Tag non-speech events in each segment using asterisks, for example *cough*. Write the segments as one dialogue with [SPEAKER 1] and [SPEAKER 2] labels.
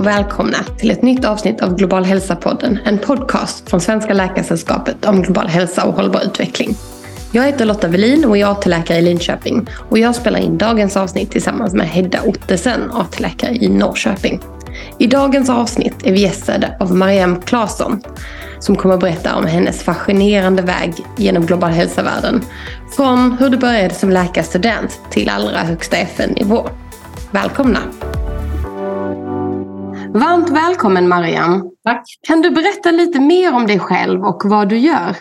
[SPEAKER 1] och välkomna till ett nytt avsnitt av Global hälsa-podden. En podcast från Svenska Läkaresällskapet om global hälsa och hållbar utveckling. Jag heter Lotta Welin och är AT-läkare i Linköping och jag spelar in dagens avsnitt tillsammans med Hedda Ottesen, AT-läkare i Norrköping. I dagens avsnitt är vi gästade av Mariam Claesson som kommer att berätta om hennes fascinerande väg genom global hälsa-världen. Från hur du började som läkarstudent till allra högsta FN-nivå. Välkomna! Varmt välkommen Mariam!
[SPEAKER 2] Tack!
[SPEAKER 1] Kan du berätta lite mer om dig själv och vad du gör?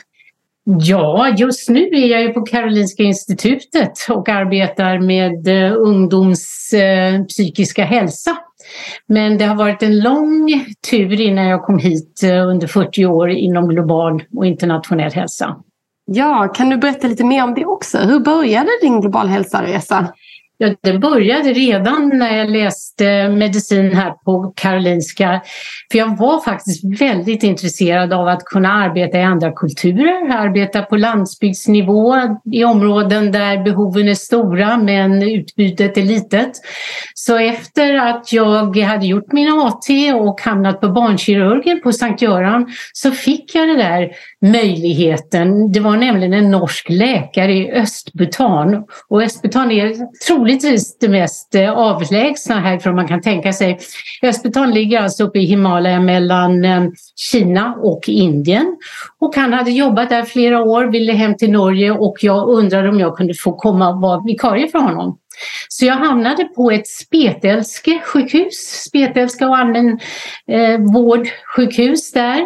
[SPEAKER 2] Ja, just nu är jag på Karolinska institutet och arbetar med eh, ungdoms eh, psykiska hälsa. Men det har varit en lång tur innan jag kom hit eh, under 40 år inom global och internationell hälsa.
[SPEAKER 1] Ja, kan du berätta lite mer om det också? Hur började din global hälsa-resa?
[SPEAKER 2] Ja, det började redan när jag läste medicin här på Karolinska. För jag var faktiskt väldigt intresserad av att kunna arbeta i andra kulturer, arbeta på landsbygdsnivå i områden där behoven är stora men utbudet är litet. Så efter att jag hade gjort min AT och hamnat på barnkirurgen på Sankt Göran så fick jag det där möjligheten. Det var nämligen en norsk läkare i Östbutan och Östbutan är troligtvis det mest eh, avlägsna härifrån man kan tänka sig. Östbutan ligger alltså uppe i Himalaya mellan eh, Kina och Indien. Och han hade jobbat där flera år, ville hem till Norge och jag undrade om jag kunde få komma och vara vikarie för honom. Så jag hamnade på ett spetälske sjukhus, spetälska och allmän eh, vårdsjukhus där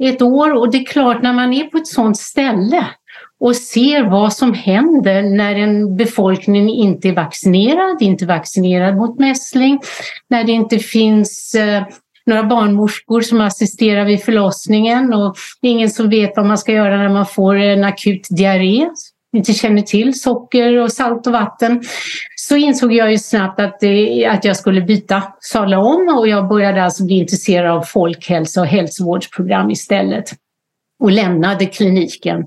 [SPEAKER 2] ett år. Och det är klart när man är på ett sådant ställe och ser vad som händer när en befolkning inte är vaccinerad, inte vaccinerad mot mässling, när det inte finns eh, några barnmorskor som assisterar vid förlossningen och ingen som vet vad man ska göra när man får en akut diarré, inte känner till socker och salt och vatten. Så insåg jag ju snabbt att, det, att jag skulle byta, sadla om och jag började alltså bli intresserad av folkhälsa och hälsovårdsprogram istället och lämnade kliniken.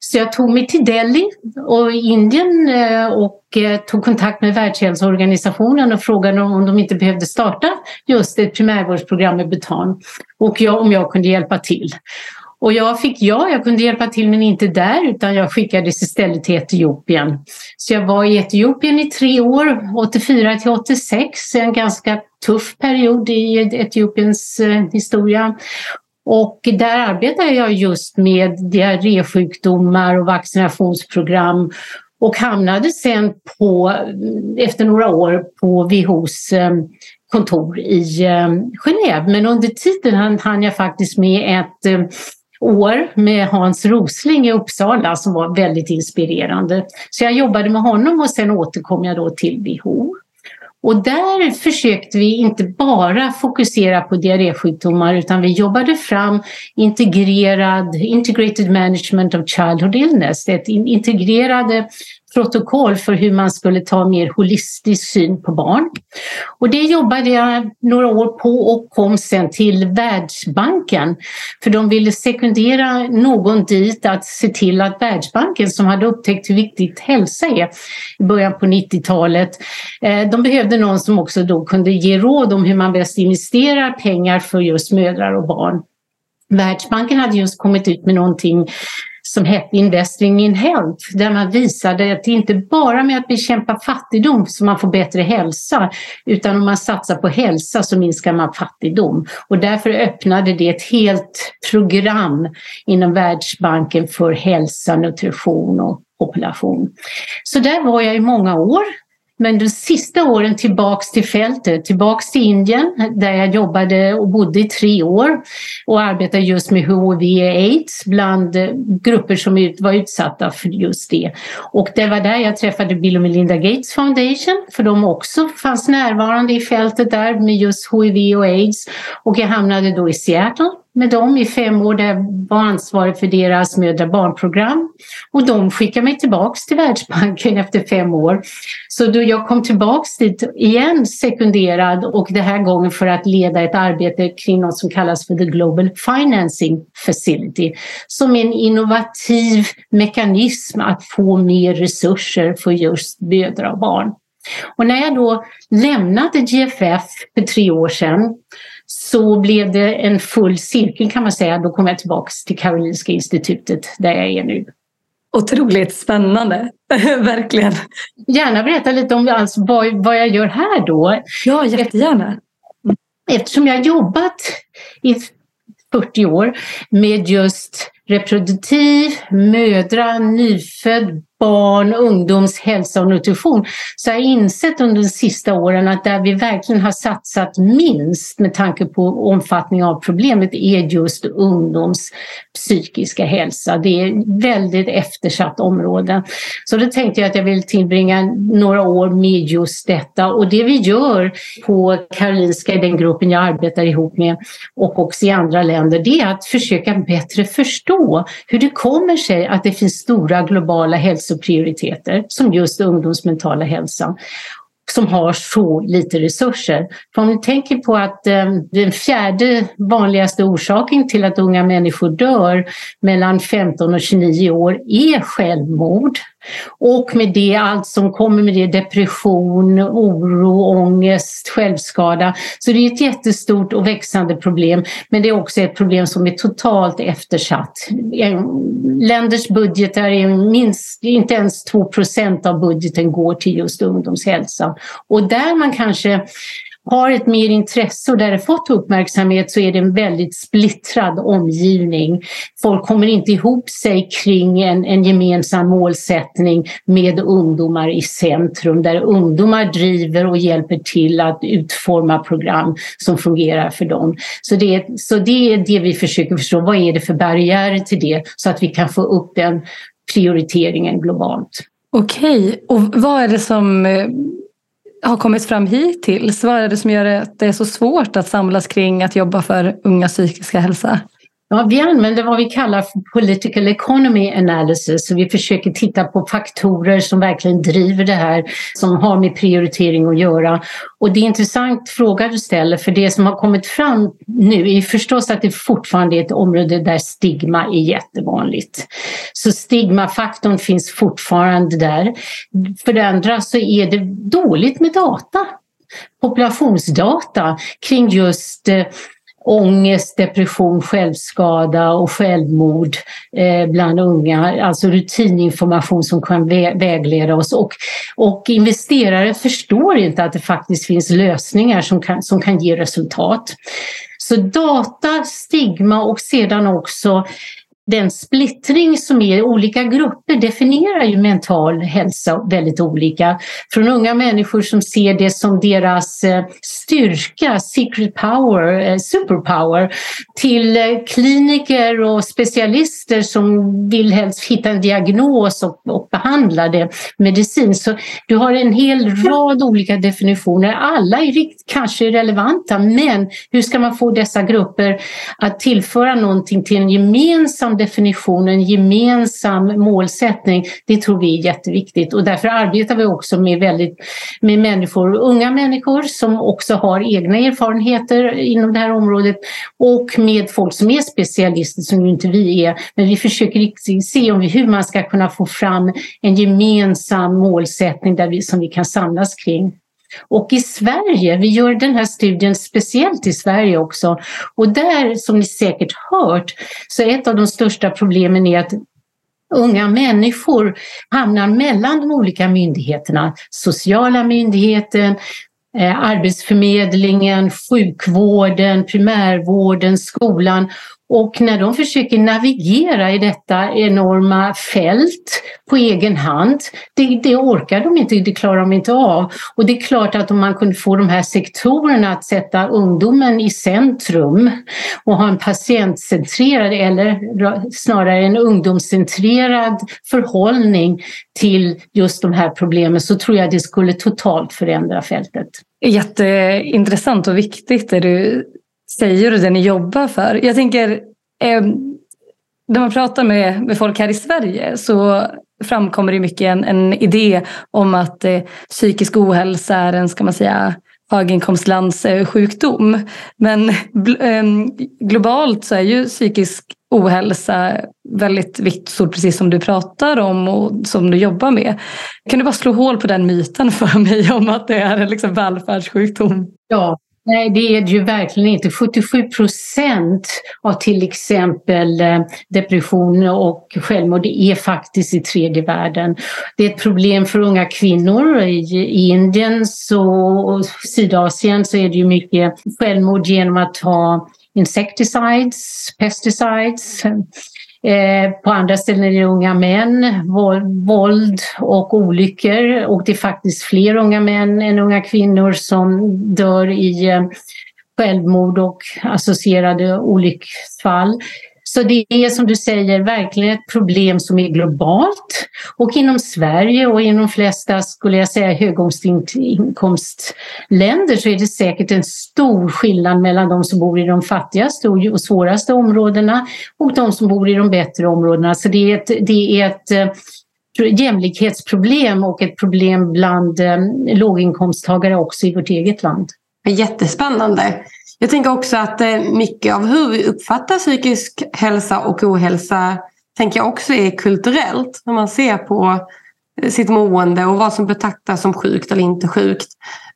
[SPEAKER 2] Så jag tog mig till Delhi och Indien eh, och eh, tog kontakt med Världshälsoorganisationen och frågade om de inte behövde starta just ett primärvårdsprogram med Bhutan och jag, om jag kunde hjälpa till. Och jag fick ja, jag kunde hjälpa till men inte där utan jag skickades istället till Etiopien. Så jag var i Etiopien i tre år, 84 till 86, en ganska tuff period i Etiopiens eh, historia. Och där arbetar jag just med diarrésjukdomar och vaccinationsprogram och hamnade sen på, efter några år på WHOs eh, kontor i eh, Genève. Men under tiden hann jag faktiskt med ett år med Hans Rosling i Uppsala som var väldigt inspirerande. Så jag jobbade med honom och sen återkom jag då till WHO. Och där försökte vi inte bara fokusera på diarrésjukdomar utan vi jobbade fram integrerad, integrated management of childhood illness, det integrerade protokoll för hur man skulle ta mer holistisk syn på barn. Och det jobbade jag några år på och kom sen till Världsbanken. För de ville sekundera någon dit att se till att Världsbanken som hade upptäckt hur viktigt hälsa är i början på 90-talet. Eh, de behövde någon som också då kunde ge råd om hur man bäst investerar pengar för just mödrar och barn. Världsbanken hade just kommit ut med någonting som hette Investing in Health där man visade att det inte bara med att bekämpa fattigdom som man får bättre hälsa utan om man satsar på hälsa så minskar man fattigdom. Och därför öppnade det ett helt program inom Världsbanken för hälsa, nutrition och population. Så där var jag i många år men de sista åren tillbaks till fältet, tillbaks till Indien där jag jobbade och bodde i tre år och arbetade just med HIV aids bland grupper som var utsatta för just det. Och det var där jag träffade Bill och Melinda Gates Foundation för de också fanns närvarande i fältet där med just HIV och aids. Och jag hamnade då i Seattle med dem i fem år där jag var ansvarig för deras mödra barnprogram. Och de skickade mig tillbaks till Världsbanken efter fem år. Så då jag kom tillbaks dit igen sekunderad och den här gången för att leda ett arbete kring något som kallas för The Global Financing Facility som är en innovativ mekanism att få mer resurser för just mödrar och barn. Och när jag då lämnade GFF för tre år sedan så blev det en full cirkel kan man säga. Då kom jag tillbaka till Karolinska institutet där jag är nu.
[SPEAKER 1] Otroligt spännande, *laughs* verkligen.
[SPEAKER 2] Gärna berätta lite om alltså, vad, vad jag gör här då.
[SPEAKER 1] Ja, jättegärna.
[SPEAKER 2] Eftersom jag jobbat i 40 år med just reproduktiv, mödra, nyfödd, barn, ungdoms hälsa och nutrition så har jag insett under de sista åren att där vi verkligen har satsat minst med tanke på omfattning av problemet är just ungdoms psykiska hälsa. Det är väldigt eftersatt område. Så då tänkte jag att jag vill tillbringa några år med just detta och det vi gör på Karolinska i den gruppen jag arbetar ihop med och också i andra länder det är att försöka bättre förstå hur det kommer sig att det finns stora globala hälsoprioriteter, som just ungdomsmentala hälsan som har så lite resurser. För om vi tänker på att eh, den fjärde vanligaste orsaken till att unga människor dör mellan 15 och 29 år är självmord. Och med det allt som kommer med det, depression, oro, ångest, självskada. Så det är ett jättestort och växande problem. Men det är också ett problem som är totalt eftersatt. Länders budgetar är minst, inte ens 2 procent av budgeten går till just ungdomshälsa. Och där man kanske har ett mer intresse och där det fått uppmärksamhet så är det en väldigt splittrad omgivning. Folk kommer inte ihop sig kring en, en gemensam målsättning med ungdomar i centrum där ungdomar driver och hjälper till att utforma program som fungerar för dem. Så det, så det är det vi försöker förstå. Vad är det för barriärer till det så att vi kan få upp den prioriteringen globalt.
[SPEAKER 1] Okej, och vad är det som eh, har kommit fram hittills? Vad är det som gör att det är så svårt att samlas kring att jobba för ungas psykiska hälsa?
[SPEAKER 2] Ja, vi använder vad vi kallar för political economy analysis. Så vi försöker titta på faktorer som verkligen driver det här, som har med prioritering att göra. Och det är en intressant fråga du ställer, för det som har kommit fram nu är förstås att det fortfarande är ett område där stigma är jättevanligt. Så stigmafaktorn finns fortfarande där. För det andra så är det dåligt med data populationsdata kring just eh, ångest, depression, självskada och självmord eh, bland unga. Alltså rutininformation som kan vä vägleda oss. Och, och investerare förstår inte att det faktiskt finns lösningar som kan, som kan ge resultat. Så data, stigma och sedan också den splittring som är i olika grupper definierar ju mental hälsa väldigt olika. Från unga människor som ser det som deras eh, styrka, secret power, eh, superpower, till eh, kliniker och specialister som vill helst hitta en diagnos och, och behandla det medicinskt. Så du har en hel rad olika definitioner. Alla är rikt, kanske relevanta, men hur ska man få dessa grupper att tillföra någonting till en gemensam definition, en gemensam målsättning, det tror vi är jätteviktigt och därför arbetar vi också med, väldigt, med människor, unga människor som också har egna erfarenheter inom det här området och med folk som är specialister som ju inte vi är. Men vi försöker se om vi, hur man ska kunna få fram en gemensam målsättning där vi, som vi kan samlas kring. Och i Sverige, vi gör den här studien speciellt i Sverige också, och där som ni säkert hört så ett av de största problemen är att unga människor hamnar mellan de olika myndigheterna, sociala myndigheten, eh, Arbetsförmedlingen, sjukvården, primärvården, skolan och när de försöker navigera i detta enorma fält på egen hand, det, det, orkar de inte, det klarar de inte av. Och det är klart att om man kunde få de här sektorerna att sätta ungdomen i centrum och ha en patientcentrerad eller snarare en ungdomscentrerad förhållning till just de här problemen så tror jag det skulle totalt förändra fältet.
[SPEAKER 1] Jätteintressant och viktigt det du säger och det ni jobbar för. Jag tänker, eh, när man pratar med, med folk här i Sverige så framkommer det mycket en, en idé om att eh, psykisk ohälsa är en, ska man säga, höginkomstlands eh, sjukdom. Men ehm, globalt så är ju psykisk
[SPEAKER 3] ohälsa väldigt vitt stort, precis som du pratar om och som du jobbar med. Kan du bara slå hål på den myten för mig om att det är en liksom välfärdssjukdom?
[SPEAKER 2] Ja, Nej, det är det ju verkligen inte. 77 procent av till exempel eh, depression och självmord är faktiskt i tredje världen. Det är ett problem för unga kvinnor. I, Indien och Sydasien så är det ju mycket självmord genom att ha insecticides, pesticides. Eh, på andra ställen är det unga män, våld och olyckor och det är faktiskt fler unga män än unga kvinnor som dör i eh, självmord och associerade olycksfall. Så det är som du säger verkligen ett problem som är globalt och inom Sverige och inom de flesta, skulle jag säga, höginkomstländer så är det säkert en stor skillnad mellan de som bor i de fattigaste och svåraste områdena och de som bor i de bättre områdena. Så det är ett, det är ett eh, jämlikhetsproblem och ett problem bland eh, låginkomsttagare också i vårt eget land.
[SPEAKER 1] Jättespännande. Jag tänker också att eh, mycket av hur vi uppfattar psykisk hälsa och ohälsa tänker jag också är kulturellt. När man ser på eh, sitt mående och vad som betraktas som sjukt eller inte sjukt.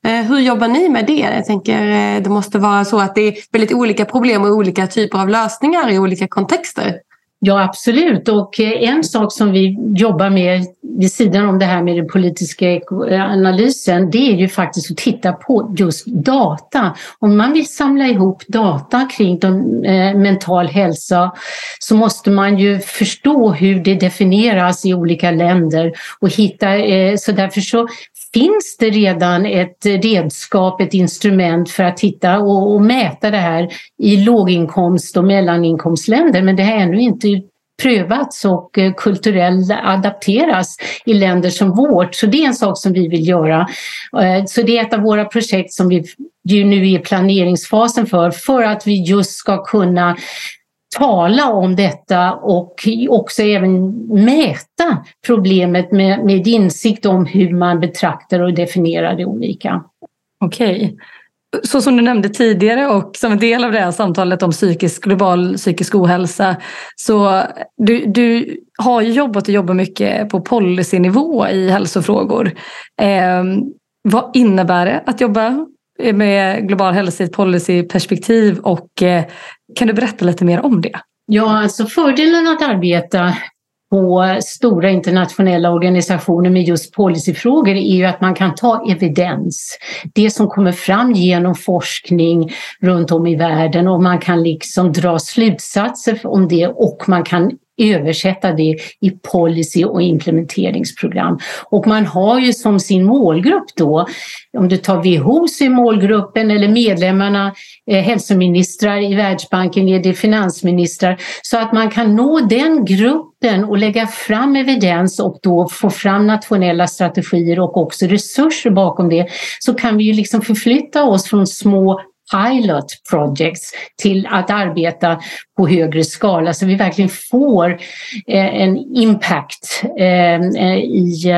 [SPEAKER 1] Eh, hur jobbar ni med det? Jag tänker det måste vara så att det är väldigt olika problem och olika typer av lösningar i olika kontexter.
[SPEAKER 2] Ja, absolut. Och eh, en sak som vi jobbar med vid sidan om det här med den politiska eh, analysen, det är ju faktiskt att titta på just data. Om man vill samla ihop data kring de, eh, mental hälsa så måste man ju förstå hur det definieras i olika länder och hitta, eh, så därför så finns det redan ett redskap, ett instrument för att titta och, och mäta det här i låginkomst och mellaninkomstländer men det har ännu inte prövats och eh, kulturellt adapteras i länder som vårt. Så det är en sak som vi vill göra. Eh, så det är ett av våra projekt som vi ju nu är i planeringsfasen för, för att vi just ska kunna tala om detta och också även mäta problemet med, med insikt om hur man betraktar och definierar det olika.
[SPEAKER 3] Okej. Så som du nämnde tidigare och som en del av det här samtalet om psykisk, global psykisk ohälsa. Så du, du har ju jobbat och jobbar mycket på policynivå i hälsofrågor. Eh, vad innebär det att jobba Eh, med global hälsa i ett policyperspektiv och eh, kan du berätta lite mer om det?
[SPEAKER 2] Ja, alltså fördelen att arbeta på stora internationella organisationer med just policyfrågor är ju att man kan ta evidens. Det som kommer fram genom forskning runt om i världen och man kan liksom dra slutsatser om det och man kan översätta det i policy och implementeringsprogram. Och man har ju som sin målgrupp då, om du tar WHO i målgruppen eller medlemmarna eh, hälsoministrar, i Världsbanken är det finansministrar, så att man kan nå den gruppen och lägga fram evidens och då få fram nationella strategier och också resurser bakom det, så kan vi ju liksom förflytta oss från små pilot projects till att arbeta på högre skala så vi verkligen får eh, en impact eh, eh, i,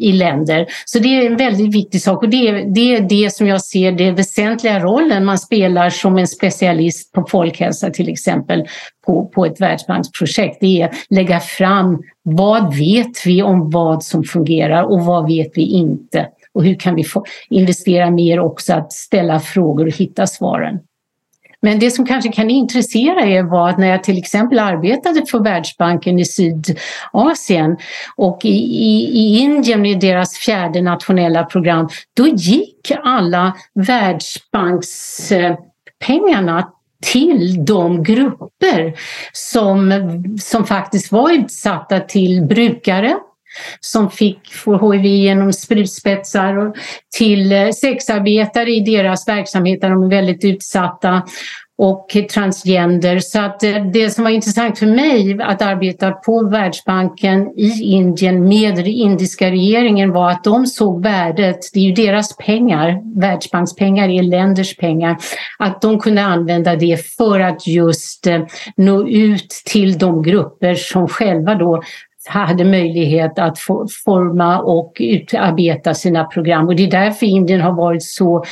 [SPEAKER 2] i länder. Så det är en väldigt viktig sak och det är, det är det som jag ser det väsentliga rollen man spelar som en specialist på folkhälsa till exempel på, på ett världsbanksprojekt. Det är att lägga fram vad vet vi om vad som fungerar och vad vet vi inte och hur kan vi få investera mer också att ställa frågor och hitta svaren. Men det som kanske kan intressera er var att när jag till exempel arbetade för Världsbanken i Sydasien och i, i, i Indien i deras fjärde nationella program, då gick alla Världsbankspengarna till de grupper som, som faktiskt var utsatta till brukare, som fick få HIV genom sprutspetsar till eh, sexarbetare i deras verksamhet där de är väldigt utsatta och transgender. Så att eh, det som var intressant för mig att arbeta på Världsbanken i Indien med den indiska regeringen var att de såg värdet, det är ju deras pengar, Världsbankspengar är länders pengar, att de kunde använda det för att just eh, nå ut till de grupper som själva då hade möjlighet att forma och utarbeta sina program. Och det är därför Indien har varit så,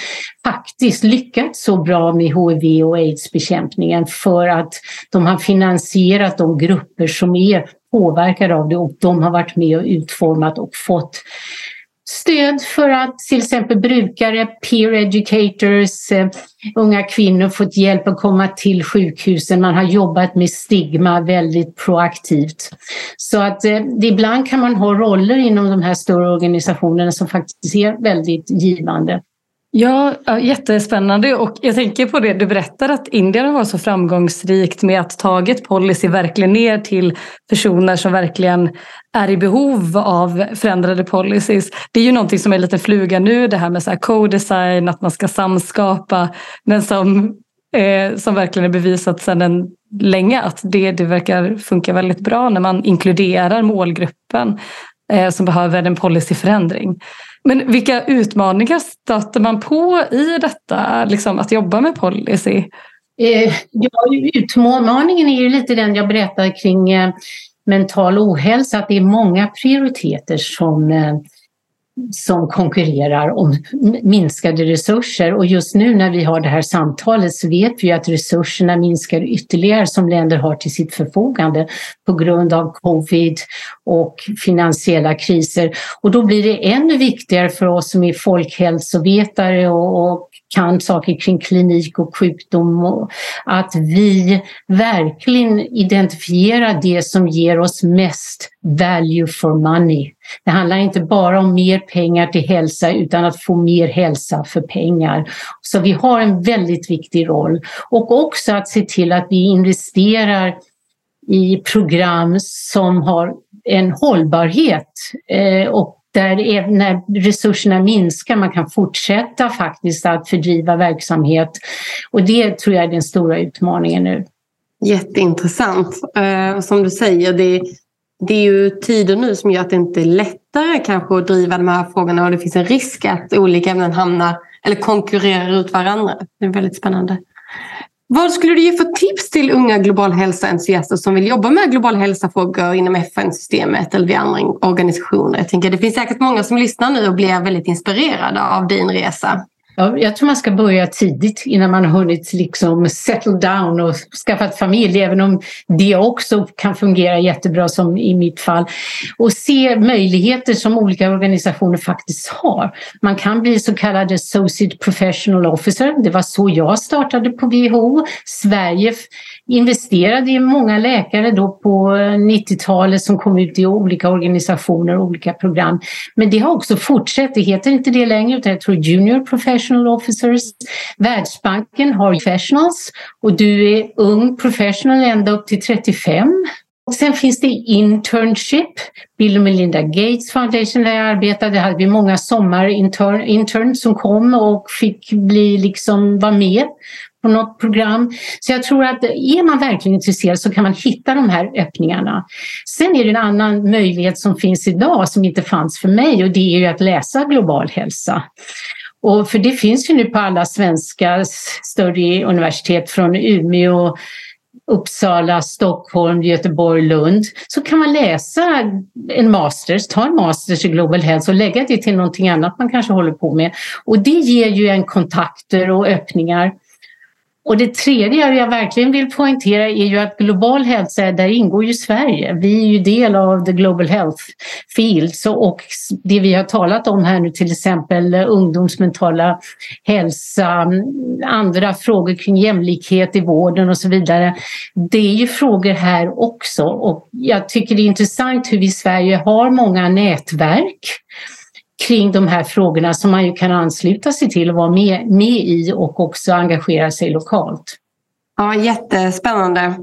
[SPEAKER 2] faktiskt lyckats så bra med HIV och aids-bekämpningen. För att de har finansierat de grupper som är påverkade av det och de har varit med och utformat och fått stöd för att till exempel brukare, peer educators, eh, unga kvinnor fått hjälp att komma till sjukhusen. Man har jobbat med stigma väldigt proaktivt. Så att eh, ibland kan man ha roller inom de här större organisationerna som faktiskt är väldigt givande.
[SPEAKER 3] Ja, jättespännande och jag tänker på det du berättar att Indien har varit så framgångsrikt med att tagit policy verkligen ner till personer som verkligen är i behov av förändrade policies. Det är ju någonting som är lite fluga nu det här med så här co-design, att man ska samskapa men som, eh, som verkligen är bevisat sedan en, länge att det, det verkar funka väldigt bra när man inkluderar målgruppen eh, som behöver en policyförändring. Men vilka utmaningar stöter man på i detta, liksom, att jobba med policy?
[SPEAKER 2] Eh, ja, utmaningen är ju lite den jag berättade kring eh, mental ohälsa, att det är många prioriteter som eh, som konkurrerar om minskade resurser. Och just nu när vi har det här samtalet så vet vi att resurserna minskar ytterligare som länder har till sitt förfogande på grund av covid och finansiella kriser. Och då blir det ännu viktigare för oss som är folkhälsovetare och, och kan saker kring klinik och sjukdom och att vi verkligen identifierar det som ger oss mest value for money. Det handlar inte bara om mer pengar till hälsa utan att få mer hälsa för pengar. Så vi har en väldigt viktig roll och också att se till att vi investerar i program som har en hållbarhet eh, och där när resurserna minskar man kan fortsätta faktiskt att fördriva verksamhet. Och det tror jag är den stora utmaningen nu.
[SPEAKER 1] Jätteintressant. Eh, som du säger, det, det är ju tider nu som gör att det inte är lättare kanske att driva de här frågorna och det finns en risk att olika ämnen hamnar eller konkurrerar ut varandra. Det är väldigt spännande. Vad skulle du ge för tips till unga global hälsa-entusiaster som vill jobba med global hälsa-frågor inom FN-systemet eller vid andra organisationer? Jag tänker det finns säkert många som lyssnar nu och blir väldigt inspirerade av din resa.
[SPEAKER 2] Ja, jag tror man ska börja tidigt innan man har hunnit liksom settle down och skaffat familj, även om det också kan fungera jättebra som i mitt fall. Och se möjligheter som olika organisationer faktiskt har. Man kan bli så kallad associate professional officer. Det var så jag startade på WHO. Sverige investerade i många läkare då på 90-talet som kom ut i olika organisationer och olika program. Men det har också fortsatt, det heter inte det längre utan jag tror Junior Professional Officers. Världsbanken har professionals och du är ung professional ända upp till 35. Och sen finns det internship, Bill och Melinda Gates Foundation där jag arbetade. Hade vi många sommarintern som kom och fick bli liksom vara med på något program. Så jag tror att är man verkligen intresserad så kan man hitta de här öppningarna. Sen är det en annan möjlighet som finns idag som inte fanns för mig och det är ju att läsa global hälsa. Och för det finns ju nu på alla svenska större universitet från Umeå Uppsala, Stockholm, Göteborg, Lund så kan man läsa en masters, ta en masters i Global Health och lägga det till någonting annat man kanske håller på med. Och det ger ju en kontakter och öppningar. Och det tredje jag verkligen vill poängtera är ju att global hälsa, där ingår ju Sverige. Vi är ju del av the global health field. Så, och det vi har talat om här nu till exempel eh, ungdomsmentala hälsa, mm, andra frågor kring jämlikhet i vården och så vidare. Det är ju frågor här också och jag tycker det är intressant hur vi i Sverige har många nätverk kring de här frågorna som man ju kan ansluta sig till och vara med, med i och också engagera sig lokalt.
[SPEAKER 1] Ja, jättespännande.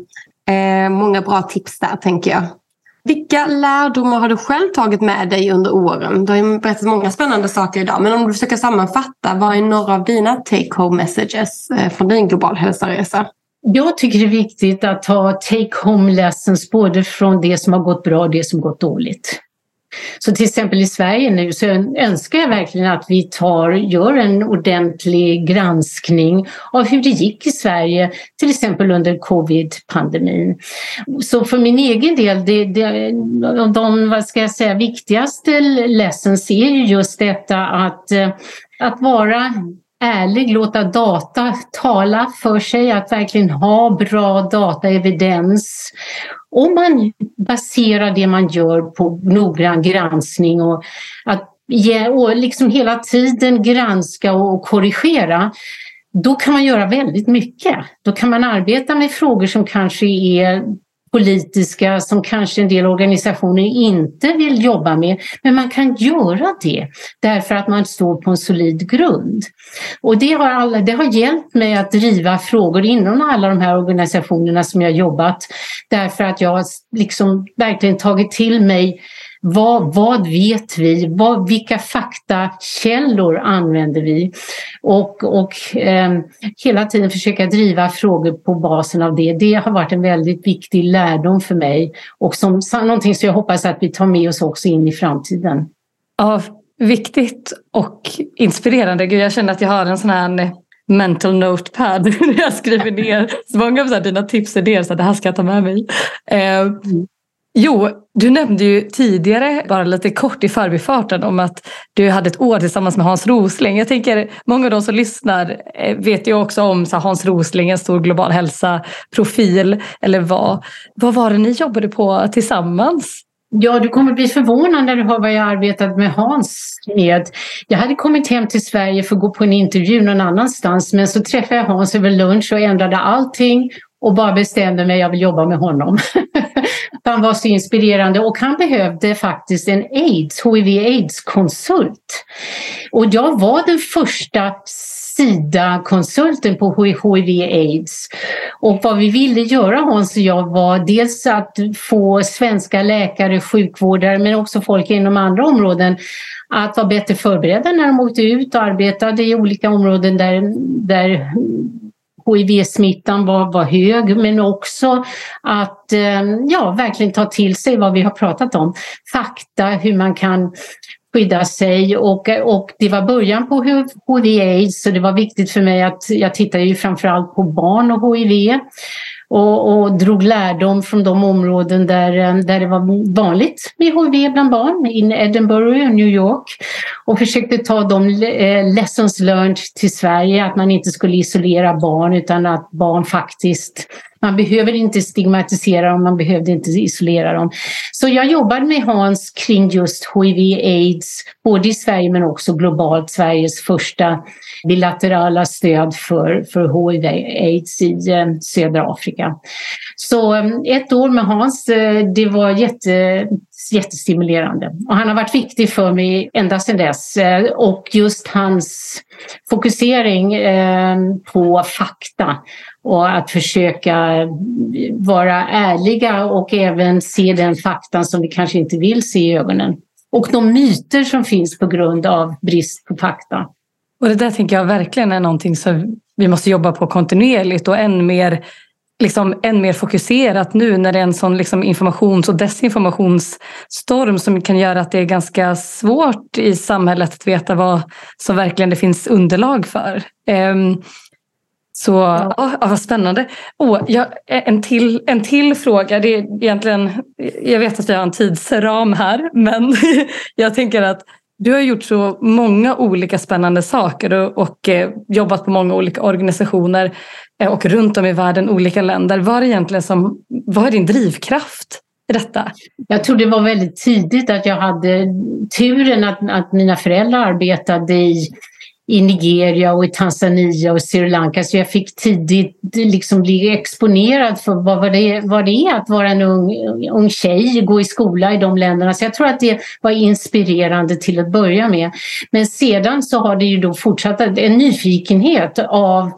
[SPEAKER 1] Eh, många bra tips där tänker jag. Vilka lärdomar har du själv tagit med dig under åren? Du har ju berättat många spännande saker idag, men om du försöker sammanfatta, vad är några av dina take-home messages eh, från din global hälsaresa?
[SPEAKER 2] Jag tycker det är viktigt att ha take-home lessons både från det som har gått bra och det som gått dåligt. Så till exempel i Sverige nu så önskar jag verkligen att vi tar, gör en ordentlig granskning av hur det gick i Sverige, till exempel under covid-pandemin. Så för min egen del, det, det, de vad ska jag säga, viktigaste lessons är ju just detta att, att vara ärlig, låta data tala för sig, att verkligen ha bra dataevidens. Om man baserar det man gör på noggrann granskning och att och liksom hela tiden granska och korrigera, då kan man göra väldigt mycket. Då kan man arbeta med frågor som kanske är politiska som kanske en del organisationer inte vill jobba med. Men man kan göra det därför att man står på en solid grund. Och det har, alla, det har hjälpt mig att driva frågor inom alla de här organisationerna som jag jobbat därför att jag har liksom verkligen tagit till mig vad, vad vet vi? Vad, vilka faktakällor använder vi? Och, och eh, hela tiden försöka driva frågor på basen av det. Det har varit en väldigt viktig lärdom för mig och som, någonting som jag hoppas att vi tar med oss också in i framtiden.
[SPEAKER 3] Ja, viktigt och inspirerande. Gud, jag känner att jag har en sån här mental notepad *laughs* när jag skriver ner så många av dina tips och idéer så det här ska jag ta med mig. Eh, mm. Jo, du nämnde ju tidigare, bara lite kort i förbifarten, om att du hade ett år tillsammans med Hans Rosling. Jag tänker, många av de som lyssnar eh, vet ju också om så Hans Rosling, en stor global hälsa-profil, eller vad. Vad var det ni jobbade på tillsammans?
[SPEAKER 2] Ja, du kommer bli förvånad när du hör vad jag arbetat med Hans med. Jag hade kommit hem till Sverige för att gå på en intervju någon annanstans men så träffade jag Hans över lunch och ändrade allting och bara bestämde mig jag vill jobba med honom. *laughs* han var så inspirerande och han behövde faktiskt en AIDS, HIV-AIDS-konsult. Och jag var den första SIDA-konsulten på HIV-AIDS. Och vad vi ville göra Hans och jag var dels att få svenska läkare, sjukvårdare men också folk inom andra områden att vara bättre förberedda när de åkte ut och arbetade i olika områden där, där HIV-smittan var, var hög men också att eh, ja, verkligen ta till sig vad vi har pratat om. Fakta, hur man kan skydda sig och, och det var början på hiv-aids så det var viktigt för mig att jag tittade ju framförallt på barn och hiv och, och drog lärdom från de områden där, eh, där det var vanligt med HIV bland barn, i Edinburgh och New York. Och försökte ta de eh, lessons learned till Sverige, att man inte skulle isolera barn utan att barn faktiskt man behöver inte stigmatisera dem, man behövde inte isolera dem. Så jag jobbade med Hans kring just HIV-AIDS, både i Sverige men också globalt, Sveriges första bilaterala stöd för, för HIV-AIDS i eh, södra Afrika. Så eh, ett år med Hans, eh, det var jätte, jättestimulerande. Och han har varit viktig för mig ända sedan dess. Eh, och just hans fokusering på fakta och att försöka vara ärliga och även se den faktan som vi kanske inte vill se i ögonen. Och de myter som finns på grund av brist på fakta.
[SPEAKER 3] Och det där tänker jag verkligen är någonting som vi måste jobba på kontinuerligt och än mer, liksom, än mer fokuserat nu när det är en sån liksom, informations och desinformationsstorm som kan göra att det är ganska svårt i samhället att veta vad som verkligen det finns underlag för. Um, så ja. oh, vad spännande. Oh, jag, en, till, en till fråga. Det är egentligen, jag vet att vi har en tidsram här men *laughs* jag tänker att du har gjort så många olika spännande saker och, och eh, jobbat på många olika organisationer eh, och runt om i världen, olika länder. Vad är, egentligen som, vad är din drivkraft i detta?
[SPEAKER 2] Jag tror det var väldigt tidigt att jag hade turen att, att mina föräldrar arbetade i i Nigeria och i Tanzania och Sri Lanka så jag fick tidigt liksom bli exponerad för vad, det, vad det är att vara en ung, ung tjej, gå i skola i de länderna. Så jag tror att det var inspirerande till att börja med. Men sedan så har det ju då fortsatt en nyfikenhet av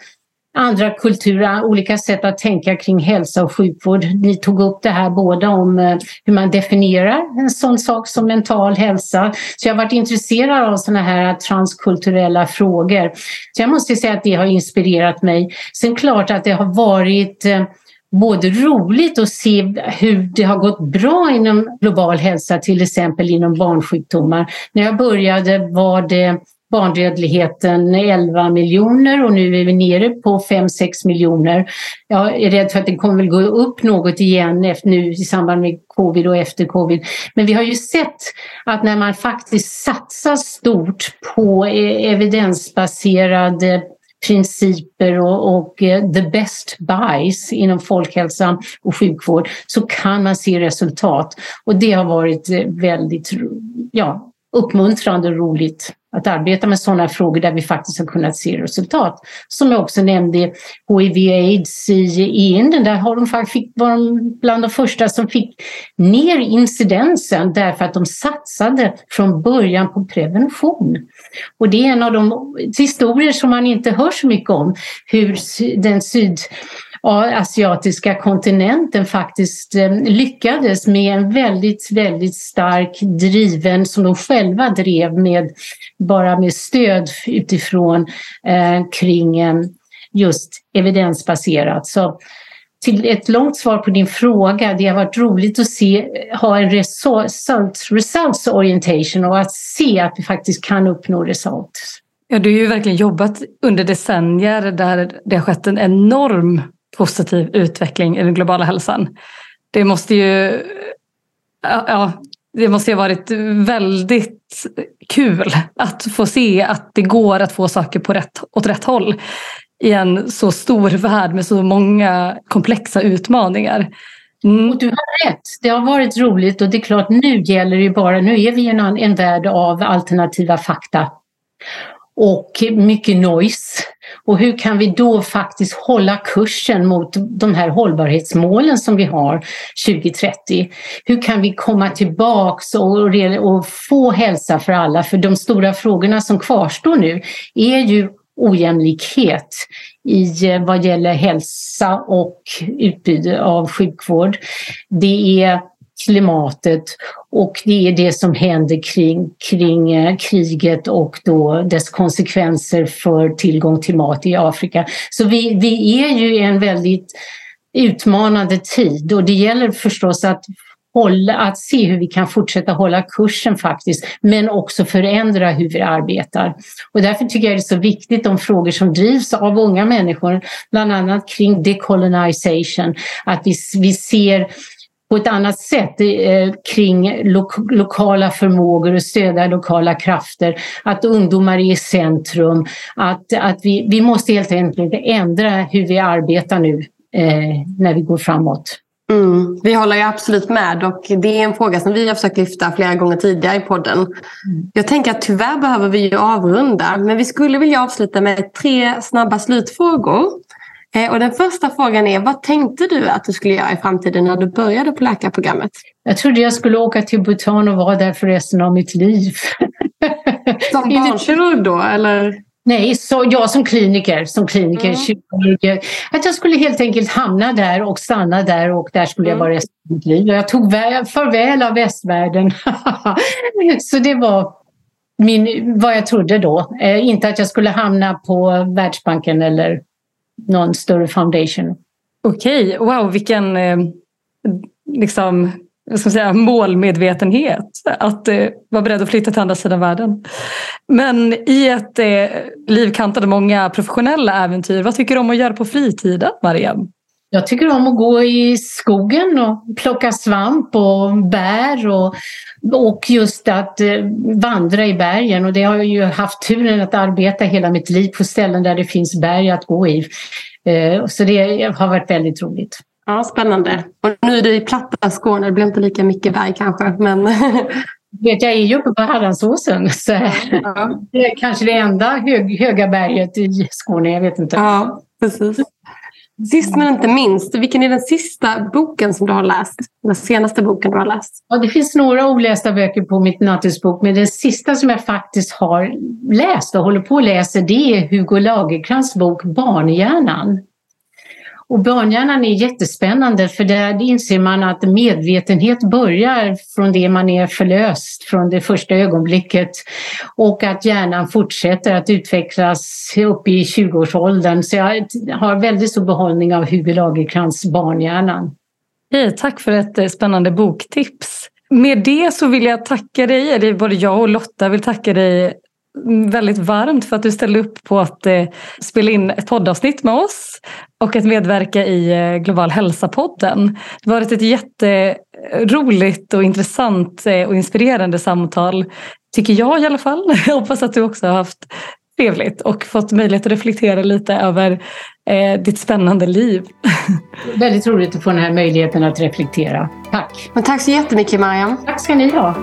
[SPEAKER 2] andra kulturer, olika sätt att tänka kring hälsa och sjukvård. Ni tog upp det här båda om eh, hur man definierar en sån sak som mental hälsa. Så jag har varit intresserad av sådana här transkulturella frågor. Så jag måste säga att det har inspirerat mig. Sen klart att det har varit eh, både roligt att se hur det har gått bra inom global hälsa, till exempel inom barnsjukdomar. När jag började var det barndödligheten 11 miljoner och nu är vi nere på 5-6 miljoner. Jag är rädd för att det kommer väl gå upp något igen efter nu i samband med covid och efter covid. Men vi har ju sett att när man faktiskt satsar stort på evidensbaserade principer och, och eh, the best buys inom folkhälsan och sjukvård så kan man se resultat. Och det har varit eh, väldigt ja, uppmuntrande och roligt att arbeta med sådana frågor där vi faktiskt har kunnat se resultat. Som jag också nämnde, HIV-aids i, Indien, där har de faktiskt, var de bland de första som fick ner incidensen därför att de satsade från början på prevention. Och det är en av de historier som man inte hör så mycket om, hur den syd asiatiska kontinenten faktiskt eh, lyckades med en väldigt, väldigt stark driven som de själva drev med bara med stöd utifrån eh, kring eh, just evidensbaserat. Så till ett långt svar på din fråga, det har varit roligt att se, ha en result, results orientation och att se att vi faktiskt kan uppnå resultat.
[SPEAKER 3] Ja, du har ju verkligen jobbat under decennier där det har skett en enorm positiv utveckling i den globala hälsan. Det måste ju ja, det måste ju ha varit väldigt kul att få se att det går att få saker på rätt, åt rätt håll i en så stor värld med så många komplexa utmaningar.
[SPEAKER 2] Mm. Och du har rätt, det har varit roligt och det är klart nu gäller det bara, nu är vi i en, en värld av alternativa fakta och mycket noise. Och hur kan vi då faktiskt hålla kursen mot de här hållbarhetsmålen som vi har 2030? Hur kan vi komma tillbaks och, och få hälsa för alla? För de stora frågorna som kvarstår nu är ju ojämlikhet i eh, vad gäller hälsa och utbud av sjukvård. Det är klimatet och det är det som händer kring, kring eh, kriget och då dess konsekvenser för tillgång till mat i Afrika. Så vi, vi är ju i en väldigt utmanande tid och det gäller förstås att hålla, att se hur vi kan fortsätta hålla kursen faktiskt, men också förändra hur vi arbetar. Och därför tycker jag det är så viktigt de frågor som drivs av unga människor, bland annat kring decolonization, att vi, vi ser på ett annat sätt eh, kring lo lokala förmågor och stödja lokala krafter. Att ungdomar är i centrum. Att, att vi, vi måste helt enkelt ändra hur vi arbetar nu eh, när vi går framåt.
[SPEAKER 1] Mm, vi håller ju absolut med och det är en fråga som vi har försökt lyfta flera gånger tidigare i podden. Mm. Jag tänker att tyvärr behöver vi ju avrunda men vi skulle vilja avsluta med tre snabba slutfrågor. Eh, och den första frågan är, vad tänkte du att du skulle göra i framtiden när du började på läkarprogrammet?
[SPEAKER 2] Jag trodde jag skulle åka till Bhutan och vara där för resten av mitt liv. *laughs*
[SPEAKER 1] Som barnkirurg då, eller?
[SPEAKER 2] Nej, så jag som kliniker, som kliniker, mm. att jag skulle helt enkelt hamna där och stanna där och där skulle jag mm. vara resten av mitt liv. Jag tog farväl av västvärlden. *laughs* så det var min, vad jag trodde då. Eh, inte att jag skulle hamna på Världsbanken eller någon större foundation.
[SPEAKER 3] Okej, okay. wow vilken eh, liksom, jag ska säga, målmedvetenhet att eh, vara beredd att flytta till andra sidan världen. Men i ett eh, liv kantade många professionella äventyr, vad tycker du om att göra på fritiden, Mariam?
[SPEAKER 2] Jag tycker om att gå i skogen och plocka svamp och bär och, och just att eh, vandra i bergen. Och det har jag ju haft turen att arbeta hela mitt liv på ställen där det finns berg att gå i. Eh, så det har varit väldigt roligt.
[SPEAKER 1] Ja, spännande. Och nu är du i platta Skåne, det blir inte lika mycket berg kanske. Men... *laughs*
[SPEAKER 2] Vet, jag är ju uppe på Hallandsåsen. Så ja. *laughs* Det är kanske det enda hög, höga berget i Skåne, jag vet inte.
[SPEAKER 1] Ja, precis. Sist men inte minst, vilken är den sista boken som du har läst? Den senaste boken du har läst?
[SPEAKER 2] Ja, det finns några olästa böcker på mitt nattduksbok, men den sista som jag faktiskt har läst och håller på att läsa det är Hugo Lagercrantz bok Barnhjärnan. Och barnhjärnan är jättespännande för där inser man att medvetenhet börjar från det man är förlöst, från det första ögonblicket och att hjärnan fortsätter att utvecklas upp i 20-årsåldern. Så jag har väldigt stor behållning av Hugo Lagercrantz Barnhjärnan.
[SPEAKER 3] Hej, tack för ett eh, spännande boktips. Med det så vill jag tacka dig, eller både jag och Lotta vill tacka dig väldigt varmt för att du ställde upp på att eh, spela in ett poddavsnitt med oss och att medverka i eh, Global hälsa-podden. Det har varit ett jätteroligt och intressant eh, och inspirerande samtal, tycker jag i alla fall. *laughs* Jag hoppas att du också har haft trevligt och fått möjlighet att reflektera lite över eh, ditt spännande liv. *laughs*
[SPEAKER 2] Väldigt roligt att få den här möjligheten att reflektera. Tack!
[SPEAKER 1] Men tack så jättemycket Mariam.
[SPEAKER 2] Tack ska ni ha.